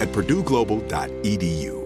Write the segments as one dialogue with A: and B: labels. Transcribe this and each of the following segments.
A: at purdueglobal.edu.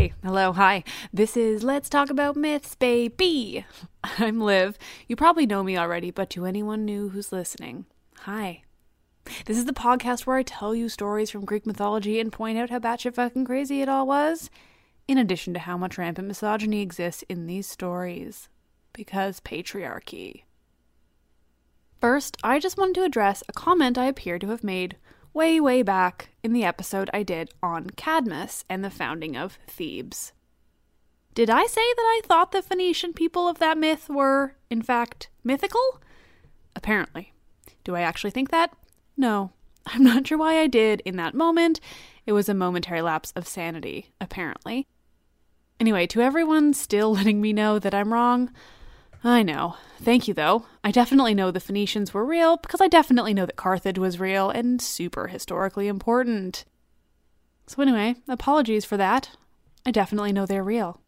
B: Hey, hello, hi. This is Let's Talk About Myths, baby. I'm Liv. You probably know me already, but to anyone new who's listening, hi. This is the podcast where I tell you stories from Greek mythology and point out how batshit fucking crazy it all was, in addition to how much rampant misogyny exists in these stories. Because patriarchy. First, I just wanted to address a comment I appear to have made way, way back in the episode I did on Cadmus and the founding of Thebes. Did I say that I thought the Phoenician people of that myth were, in fact, mythical? Apparently. Do I actually think that? No. I'm not sure why I did in that moment. It was a momentary lapse of sanity, apparently. Anyway, to everyone still letting me know that I'm wrong, I know. Thank you, though. I definitely know the Phoenicians were real because I definitely know that Carthage was real and super historically important. So, anyway, apologies for that. I definitely know they're real.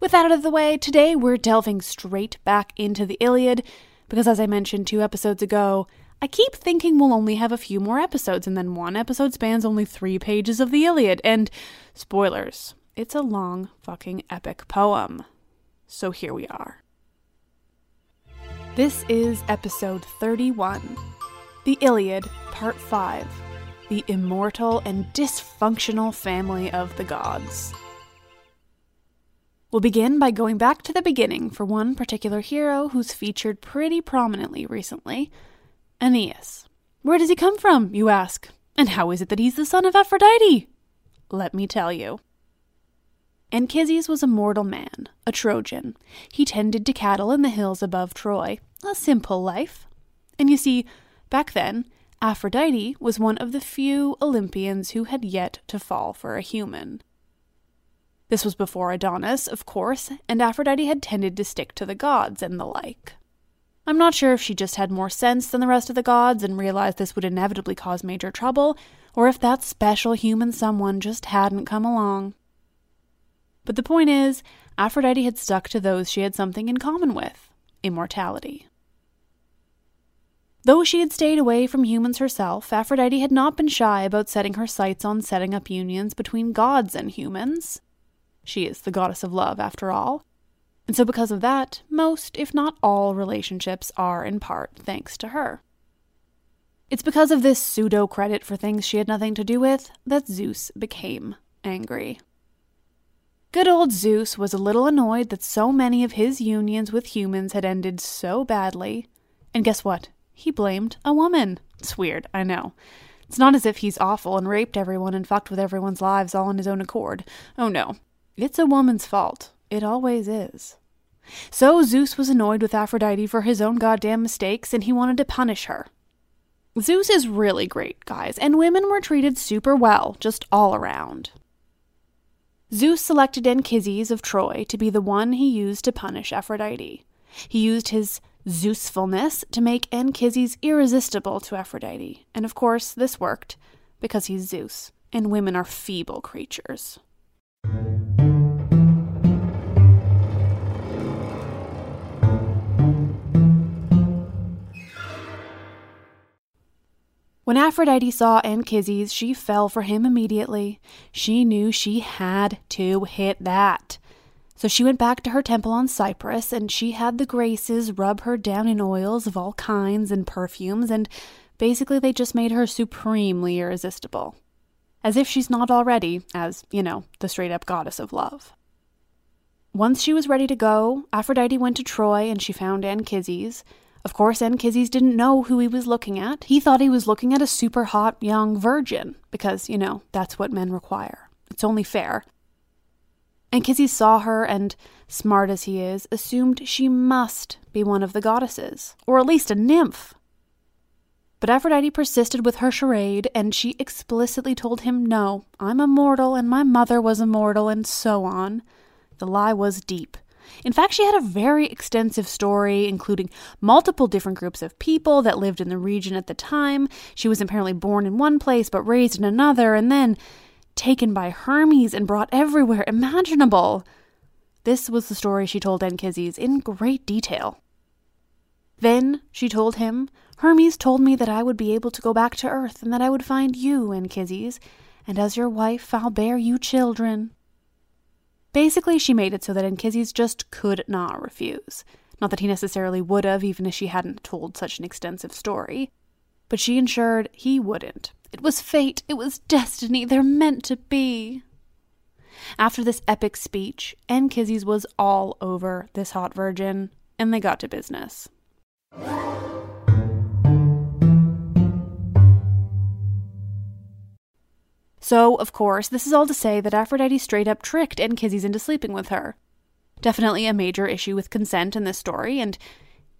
B: With that out of the way, today we're delving straight back into the Iliad because, as I mentioned two episodes ago, I keep thinking we'll only have a few more episodes, and then one episode spans only three pages of the Iliad. And spoilers, it's a long fucking epic poem. So here we are. This is episode 31 The Iliad, Part 5 The Immortal and Dysfunctional Family of the Gods. We'll begin by going back to the beginning for one particular hero who's featured pretty prominently recently Aeneas. Where does he come from, you ask? And how is it that he's the son of Aphrodite? Let me tell you. Anchises was a mortal man, a Trojan. He tended to cattle in the hills above Troy, a simple life. And you see, back then, Aphrodite was one of the few Olympians who had yet to fall for a human. This was before Adonis, of course, and Aphrodite had tended to stick to the gods and the like. I'm not sure if she just had more sense than the rest of the gods and realized this would inevitably cause major trouble, or if that special human someone just hadn't come along. But the point is, Aphrodite had stuck to those she had something in common with immortality. Though she had stayed away from humans herself, Aphrodite had not been shy about setting her sights on setting up unions between gods and humans. She is the goddess of love, after all. And so, because of that, most, if not all, relationships are in part thanks to her. It's because of this pseudo credit for things she had nothing to do with that Zeus became angry. Good old Zeus was a little annoyed that so many of his unions with humans had ended so badly. And guess what? He blamed a woman. It's weird, I know. It's not as if he's awful and raped everyone and fucked with everyone's lives all on his own accord. Oh no. It's a woman's fault. It always is. So Zeus was annoyed with Aphrodite for his own goddamn mistakes and he wanted to punish her. Zeus is really great, guys, and women were treated super well, just all around. Zeus selected Anchises of Troy to be the one he used to punish Aphrodite. He used his Zeusfulness to make Anchises irresistible to Aphrodite, and of course, this worked, because he's Zeus, and women are feeble creatures. When Aphrodite saw Anchises, she fell for him immediately. She knew she had to hit that. So she went back to her temple on Cyprus, and she had the Graces rub her down in oils of all kinds and perfumes, and basically they just made her supremely irresistible. As if she's not already, as, you know, the straight up goddess of love. Once she was ready to go, Aphrodite went to Troy and she found Anchises. Of course, Anchises didn't know who he was looking at. He thought he was looking at a super hot young virgin, because, you know, that's what men require. It's only fair. Anchises saw her and, smart as he is, assumed she must be one of the goddesses, or at least a nymph. But Aphrodite persisted with her charade, and she explicitly told him, No, I'm a mortal, and my mother was a mortal, and so on. The lie was deep. In fact, she had a very extensive story, including multiple different groups of people that lived in the region at the time. She was apparently born in one place but raised in another, and then taken by Hermes and brought everywhere imaginable. This was the story she told Anchises in great detail. Then, she told him, Hermes told me that I would be able to go back to Earth and that I would find you, Anchises, and as your wife I'll bear you children. Basically, she made it so that Anchises just could not refuse. Not that he necessarily would have, even if she hadn't told such an extensive story. But she ensured he wouldn't. It was fate, it was destiny, they're meant to be. After this epic speech, Anchises was all over this hot virgin, and they got to business. So, of course, this is all to say that Aphrodite straight up tricked Anchises into sleeping with her. Definitely a major issue with consent in this story, and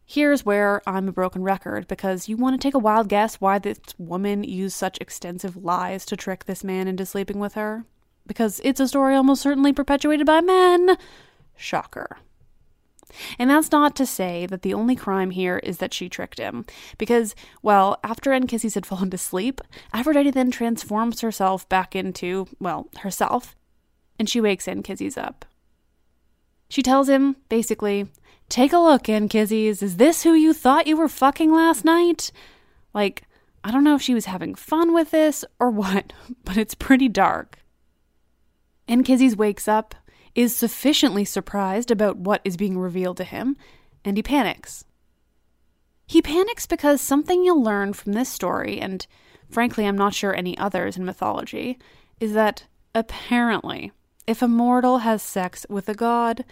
B: here's where I'm a broken record because you want to take a wild guess why this woman used such extensive lies to trick this man into sleeping with her? Because it's a story almost certainly perpetuated by men. Shocker. And that's not to say that the only crime here is that she tricked him, because, well, after Anchises had fallen to sleep, Aphrodite then transforms herself back into, well, herself, and she wakes Anchises up. She tells him, basically, Take a look, Anchises, is this who you thought you were fucking last night? Like, I don't know if she was having fun with this or what, but it's pretty dark. Anchises wakes up is sufficiently surprised about what is being revealed to him, and he panics. He panics because something you'll learn from this story, and frankly, I'm not sure any others in mythology, is that apparently, if a mortal has sex with a god,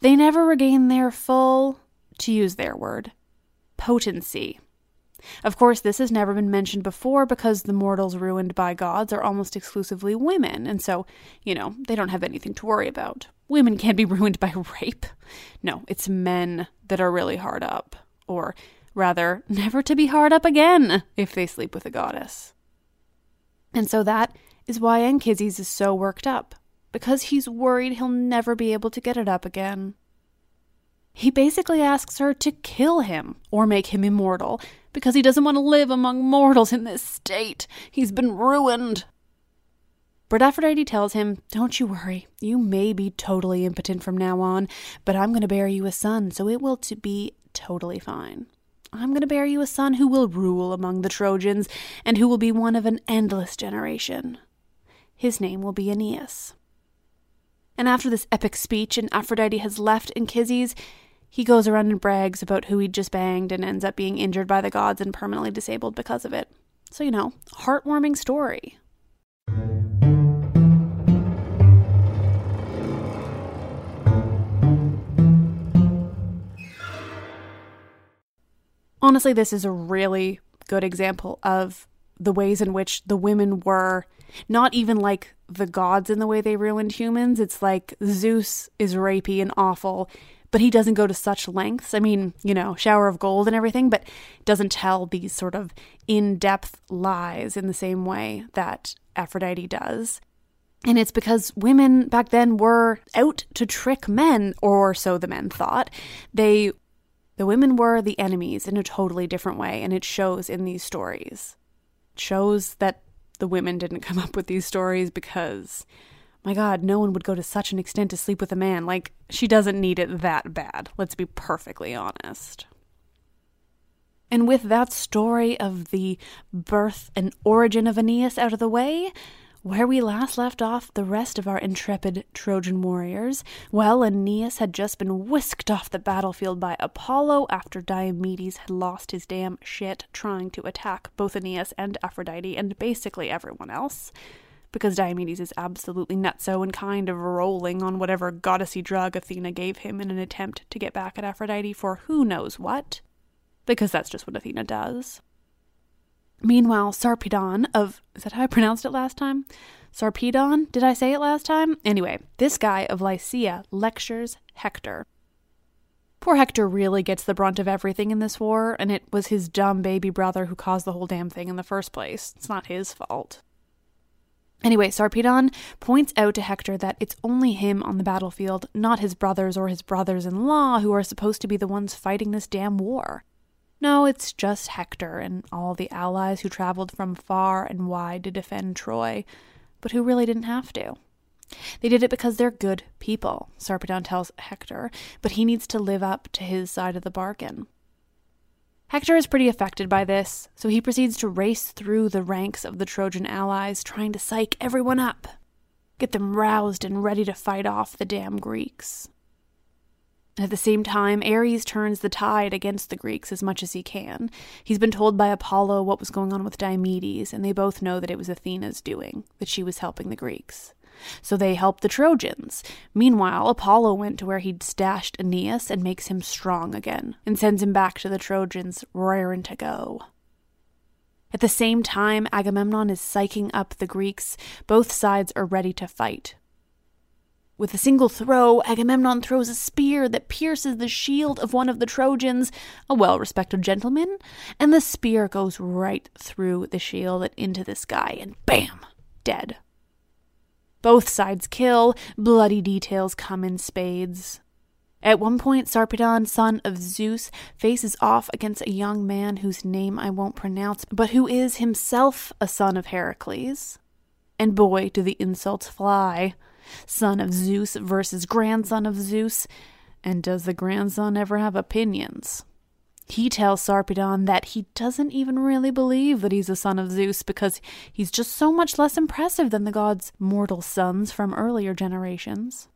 B: they never regain their full, to use their word, potency. Of course, this has never been mentioned before because the mortals ruined by gods are almost exclusively women, and so, you know, they don't have anything to worry about. Women can't be ruined by rape. No, it's men that are really hard up. Or, rather, never to be hard up again if they sleep with a goddess. And so that is why Anchises is so worked up, because he's worried he'll never be able to get it up again. He basically asks her to kill him or make him immortal because he doesn't want to live among mortals in this state. He's been ruined. But Aphrodite tells him, Don't you worry. You may be totally impotent from now on, but I'm going to bear you a son, so it will to be totally fine. I'm going to bear you a son who will rule among the Trojans and who will be one of an endless generation. His name will be Aeneas. And after this epic speech and Aphrodite has left Anchises, he goes around and brags about who he just banged and ends up being injured by the gods and permanently disabled because of it. So, you know, heartwarming story. Honestly, this is a really good example of the ways in which the women were not even like the gods in the way they ruined humans. It's like Zeus is rapey and awful, but he doesn't go to such lengths. I mean, you know, shower of gold and everything, but doesn't tell these sort of in depth lies in the same way that Aphrodite does. And it's because women back then were out to trick men, or so the men thought. They the women were the enemies in a totally different way, and it shows in these stories. It shows that the women didn't come up with these stories because, my God, no one would go to such an extent to sleep with a man. Like, she doesn't need it that bad. Let's be perfectly honest. And with that story of the birth and origin of Aeneas out of the way, where we last left off the rest of our intrepid Trojan warriors, well, Aeneas had just been whisked off the battlefield by Apollo after Diomedes had lost his damn shit trying to attack both Aeneas and Aphrodite and basically everyone else. Because Diomedes is absolutely nutso and kind of rolling on whatever goddessy drug Athena gave him in an attempt to get back at Aphrodite for who knows what. Because that's just what Athena does. Meanwhile, Sarpedon of is that how I pronounced it last time? Sarpedon? Did I say it last time? Anyway, this guy of Lycia lectures Hector. Poor Hector really gets the brunt of everything in this war, and it was his dumb baby brother who caused the whole damn thing in the first place. It's not his fault. Anyway, Sarpedon points out to Hector that it's only him on the battlefield, not his brothers or his brothers in law, who are supposed to be the ones fighting this damn war. No, it's just Hector and all the allies who traveled from far and wide to defend Troy, but who really didn't have to. They did it because they're good people, Sarpedon tells Hector, but he needs to live up to his side of the bargain. Hector is pretty affected by this, so he proceeds to race through the ranks of the Trojan allies, trying to psych everyone up, get them roused and ready to fight off the damn Greeks. At the same time, Ares turns the tide against the Greeks as much as he can. He's been told by Apollo what was going on with Diomedes, and they both know that it was Athena's doing, that she was helping the Greeks. So they help the Trojans. Meanwhile, Apollo went to where he'd stashed Aeneas and makes him strong again, and sends him back to the Trojans, raring to go. At the same time, Agamemnon is psyching up the Greeks. Both sides are ready to fight. With a single throw, Agamemnon throws a spear that pierces the shield of one of the Trojans, a well respected gentleman, and the spear goes right through the shield and into this guy, and bam! Dead. Both sides kill, bloody details come in spades. At one point, Sarpedon, son of Zeus, faces off against a young man whose name I won't pronounce, but who is himself a son of Heracles. And boy, do the insults fly son of Zeus versus grandson of Zeus, and does the grandson ever have opinions? He tells Sarpedon that he doesn't even really believe that he's a son of Zeus because he's just so much less impressive than the god's mortal sons from earlier generations.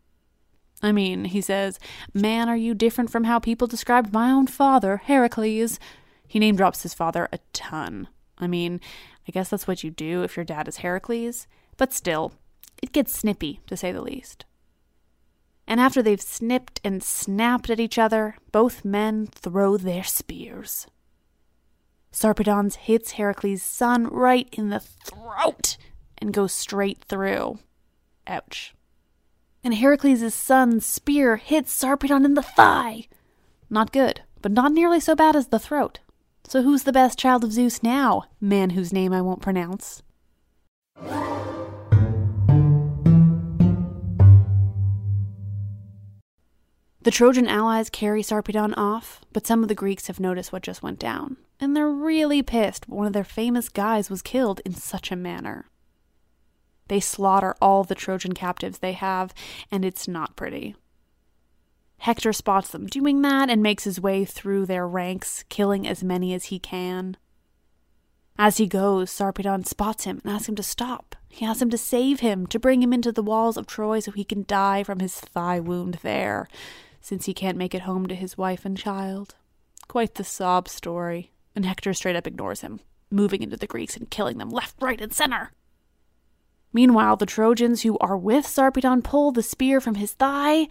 B: I mean, he says, Man, are you different from how people described my own father, Heracles? He name drops his father a ton. I mean, I guess that's what you do if your dad is Heracles, but still, it gets snippy, to say the least. And after they've snipped and snapped at each other, both men throw their spears. Sarpedon's hits Heracles' son right in the throat and goes straight through. Ouch. And Heracles' son's spear hits Sarpedon in the thigh. Not good, but not nearly so bad as the throat. So who's the best child of Zeus now, man whose name I won't pronounce? The Trojan allies carry Sarpedon off, but some of the Greeks have noticed what just went down, and they're really pissed one of their famous guys was killed in such a manner. They slaughter all the Trojan captives they have, and it's not pretty. Hector spots them doing that and makes his way through their ranks, killing as many as he can. As he goes, Sarpedon spots him and asks him to stop. He asks him to save him, to bring him into the walls of Troy so he can die from his thigh wound there since he can't make it home to his wife and child. Quite the sob story, and Hector straight up ignores him, moving into the Greeks and killing them left, right, and center. Meanwhile, the Trojans who are with Sarpedon pull the spear from his thigh,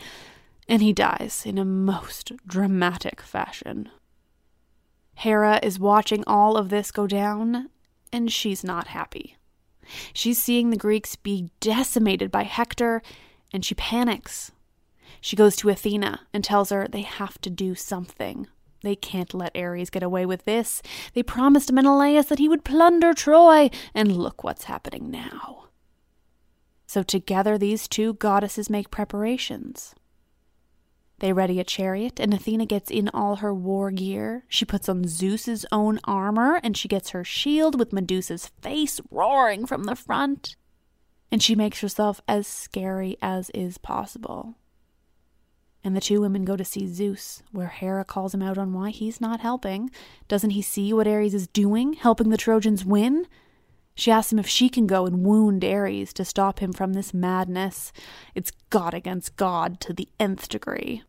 B: and he dies in a most dramatic fashion. Hera is watching all of this go down, and she's not happy. She's seeing the Greeks be decimated by Hector, and she panics. She goes to Athena and tells her they have to do something. They can't let Ares get away with this. They promised Menelaus that he would plunder Troy, and look what's happening now. So together these two goddesses make preparations. They ready a chariot, and Athena gets in all her war gear. She puts on Zeus's own armor, and she gets her shield with Medusa's face roaring from the front. And she makes herself as scary as is possible. And the two women go to see Zeus, where Hera calls him out on why he's not helping. Doesn't he see what Ares is doing, helping the Trojans win? She asks him if she can go and wound Ares to stop him from this madness. It's God against God to the nth degree.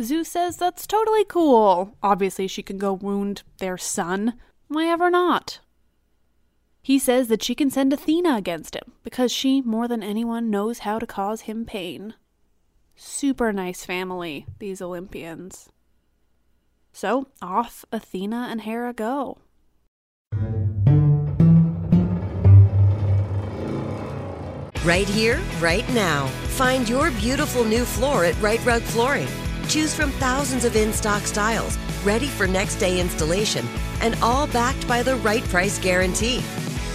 B: Zeus says that's totally cool. Obviously, she can go wound their son. Why ever not? He says that she can send Athena against him because she, more than anyone, knows how to cause him pain. Super nice family, these Olympians. So off Athena and Hera go.
C: Right here, right now. Find your beautiful new floor at Rite Rug Flooring. Choose from thousands of in stock styles, ready for next day installation, and all backed by the right price guarantee.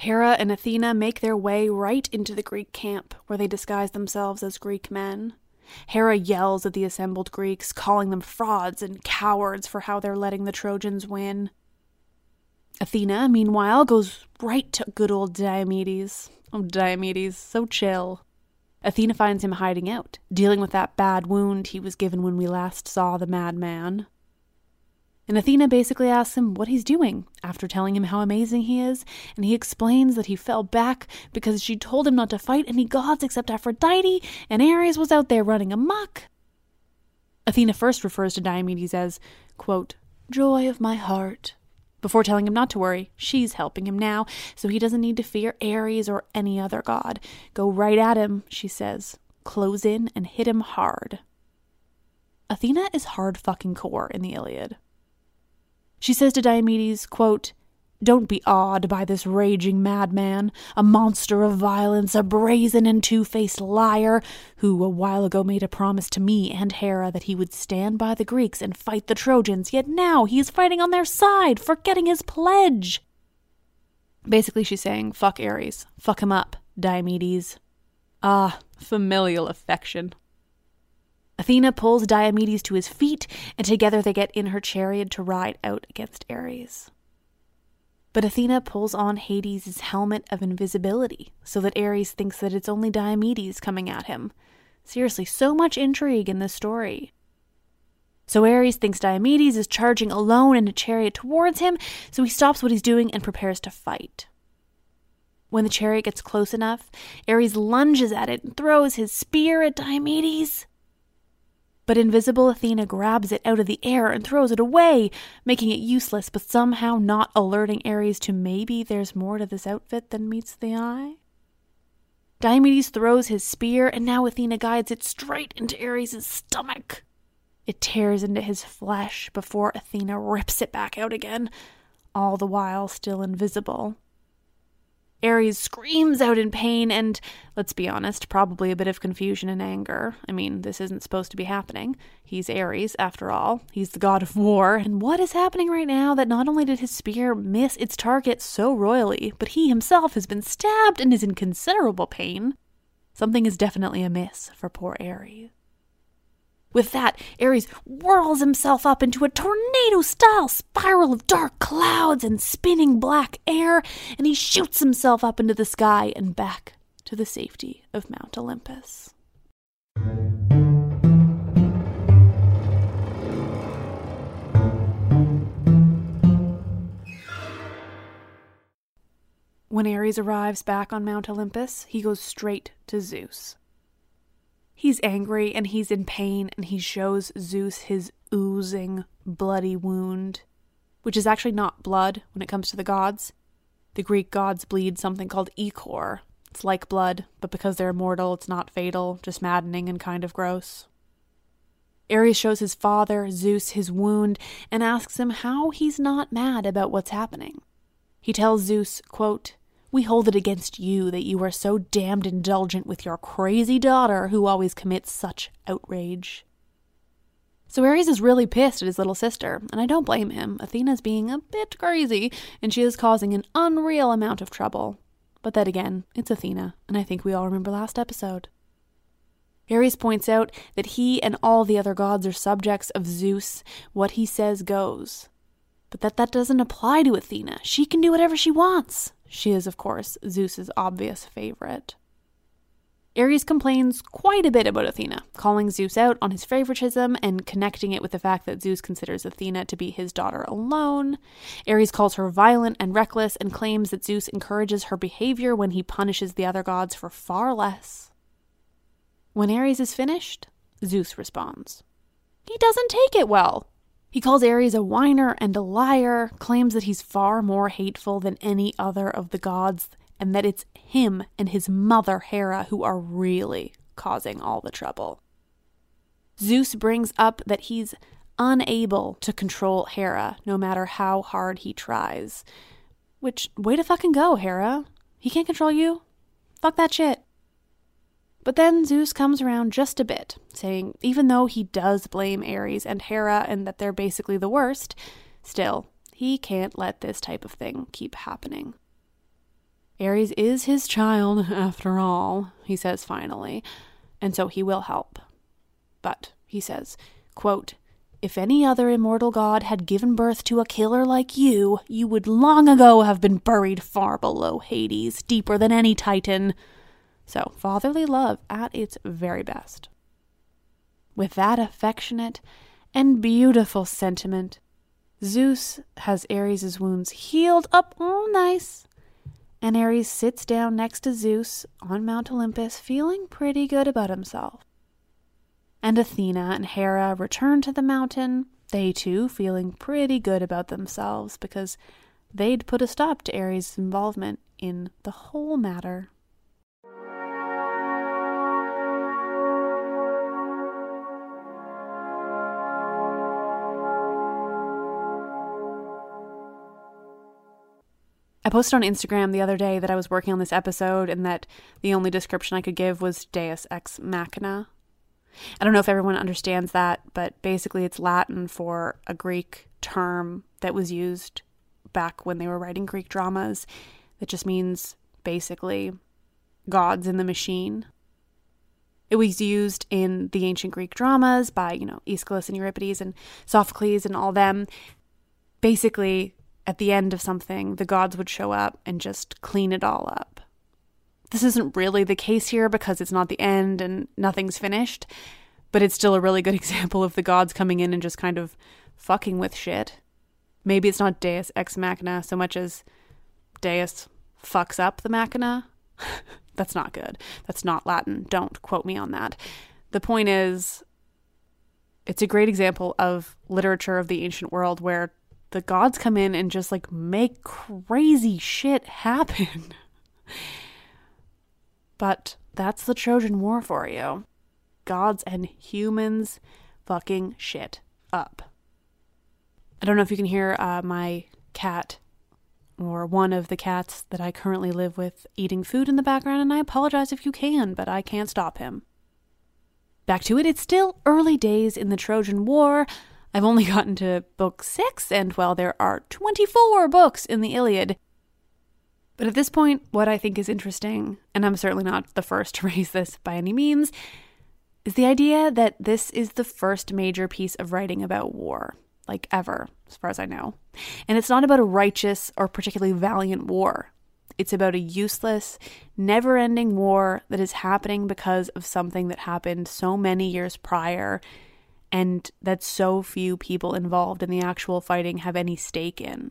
B: Hera and Athena make their way right into the Greek camp, where they disguise themselves as Greek men. Hera yells at the assembled Greeks, calling them frauds and cowards for how they're letting the Trojans win. Athena, meanwhile, goes right to good old Diomedes. Oh, Diomedes, so chill. Athena finds him hiding out, dealing with that bad wound he was given when we last saw the madman. And Athena basically asks him what he's doing after telling him how amazing he is, and he explains that he fell back because she told him not to fight any gods except Aphrodite, and Ares was out there running amok. Athena first refers to Diomedes as, quote, joy of my heart, before telling him not to worry. She's helping him now, so he doesn't need to fear Ares or any other god. Go right at him, she says. Close in and hit him hard. Athena is hard fucking core in the Iliad. She says to Diomedes, quote, Don't be awed by this raging madman, a monster of violence, a brazen and two faced liar, who a while ago made a promise to me and Hera that he would stand by the Greeks and fight the Trojans, yet now he is fighting on their side, forgetting his pledge. Basically, she's saying, Fuck Ares. Fuck him up, Diomedes. Ah, familial affection. Athena pulls Diomedes to his feet, and together they get in her chariot to ride out against Ares. But Athena pulls on Hades' helmet of invisibility so that Ares thinks that it's only Diomedes coming at him. Seriously, so much intrigue in this story. So Ares thinks Diomedes is charging alone in a chariot towards him, so he stops what he's doing and prepares to fight. When the chariot gets close enough, Ares lunges at it and throws his spear at Diomedes. But invisible Athena grabs it out of the air and throws it away, making it useless, but somehow not alerting Ares to maybe there's more to this outfit than meets the eye. Diomedes throws his spear, and now Athena guides it straight into Ares' stomach. It tears into his flesh before Athena rips it back out again, all the while still invisible. Ares screams out in pain and, let's be honest, probably a bit of confusion and anger. I mean, this isn't supposed to be happening. He's Ares, after all. He's the god of war. And what is happening right now that not only did his spear miss its target so royally, but he himself has been stabbed and is in considerable pain? Something is definitely amiss for poor Ares. With that, Ares whirls himself up into a tornado style spiral of dark clouds and spinning black air, and he shoots himself up into the sky and back to the safety of Mount Olympus. When Ares arrives back on Mount Olympus, he goes straight to Zeus. He's angry and he's in pain, and he shows Zeus his oozing, bloody wound, which is actually not blood when it comes to the gods. The Greek gods bleed something called ichor. It's like blood, but because they're immortal, it's not fatal, just maddening and kind of gross. Ares shows his father, Zeus, his wound and asks him how he's not mad about what's happening. He tells Zeus, quote, we hold it against you that you are so damned indulgent with your crazy daughter who always commits such outrage. So Ares is really pissed at his little sister, and I don't blame him. Athena's being a bit crazy, and she is causing an unreal amount of trouble. But then again, it's Athena, and I think we all remember last episode. Ares points out that he and all the other gods are subjects of Zeus. What he says goes. But that that doesn't apply to Athena. She can do whatever she wants. She is, of course, Zeus's obvious favorite. Ares complains quite a bit about Athena, calling Zeus out on his favoritism and connecting it with the fact that Zeus considers Athena to be his daughter alone. Ares calls her violent and reckless and claims that Zeus encourages her behavior when he punishes the other gods for far less. When Ares is finished, Zeus responds. He doesn't take it well. He calls Ares a whiner and a liar, claims that he's far more hateful than any other of the gods, and that it's him and his mother Hera who are really causing all the trouble. Zeus brings up that he's unable to control Hera no matter how hard he tries. Which, way to fucking go, Hera. He can't control you. Fuck that shit. But then Zeus comes around just a bit, saying even though he does blame Ares and Hera and that they're basically the worst, still, he can't let this type of thing keep happening. Ares is his child, after all, he says finally, and so he will help. But, he says, quote, if any other immortal god had given birth to a killer like you, you would long ago have been buried far below Hades, deeper than any titan. So, fatherly love at its very best. With that affectionate and beautiful sentiment, Zeus has Ares' wounds healed up all nice, and Ares sits down next to Zeus on Mount Olympus feeling pretty good about himself. And Athena and Hera return to the mountain, they too feeling pretty good about themselves because they'd put a stop to Ares' involvement in the whole matter. I posted on Instagram the other day that I was working on this episode and that the only description I could give was Deus ex machina. I don't know if everyone understands that, but basically it's Latin for a Greek term that was used back when they were writing Greek dramas. That just means basically gods in the machine. It was used in the ancient Greek dramas by, you know, Aeschylus and Euripides and Sophocles and all them. Basically, at the end of something, the gods would show up and just clean it all up. This isn't really the case here because it's not the end and nothing's finished, but it's still a really good example of the gods coming in and just kind of fucking with shit. Maybe it's not Deus ex machina so much as Deus fucks up the machina. That's not good. That's not Latin. Don't quote me on that. The point is, it's a great example of literature of the ancient world where the gods come in and just like make crazy shit happen. but that's the Trojan War for you. Gods and humans fucking shit up. I don't know if you can hear uh, my cat or one of the cats that I currently live with eating food in the background, and I apologize if you can, but I can't stop him. Back to it, it's still early days in the Trojan War. I've only gotten to book six, and well, there are 24 books in the Iliad. But at this point, what I think is interesting, and I'm certainly not the first to raise this by any means, is the idea that this is the first major piece of writing about war like ever, as far as I know. And it's not about a righteous or particularly valiant war. It's about a useless, never ending war that is happening because of something that happened so many years prior and that so few people involved in the actual fighting have any stake in.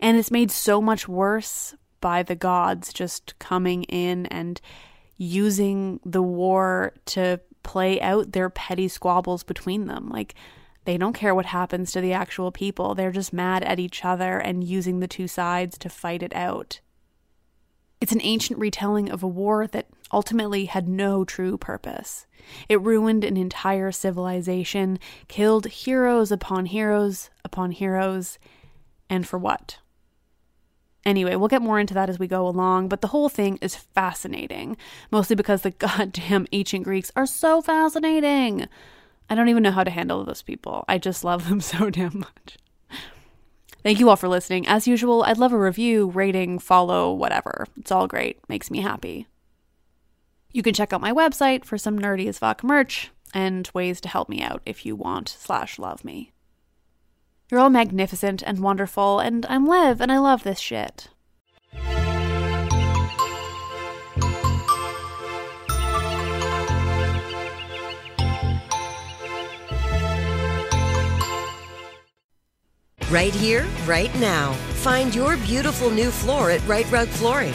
B: And it's made so much worse by the gods just coming in and using the war to play out their petty squabbles between them. Like, they don't care what happens to the actual people. They're just mad at each other and using the two sides to fight it out. It's an ancient retelling of a war that ultimately had no true purpose. It ruined an entire civilization, killed heroes upon heroes upon heroes, and for what? Anyway, we'll get more into that as we go along, but the whole thing is fascinating, mostly because the goddamn ancient Greeks are so fascinating. I don't even know how to handle those people. I just love them so damn much. Thank you all for listening. As usual, I'd love a review, rating, follow, whatever. It's all great. Makes me happy. You can check out my website for some nerdy as fuck merch and ways to help me out if you want slash love me. You're all magnificent and wonderful, and I'm Liv, and I love this shit.
C: Right here, right now. Find your beautiful new floor at Rite Rug Flooring.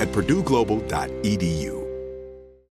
A: at purdueglobal.edu.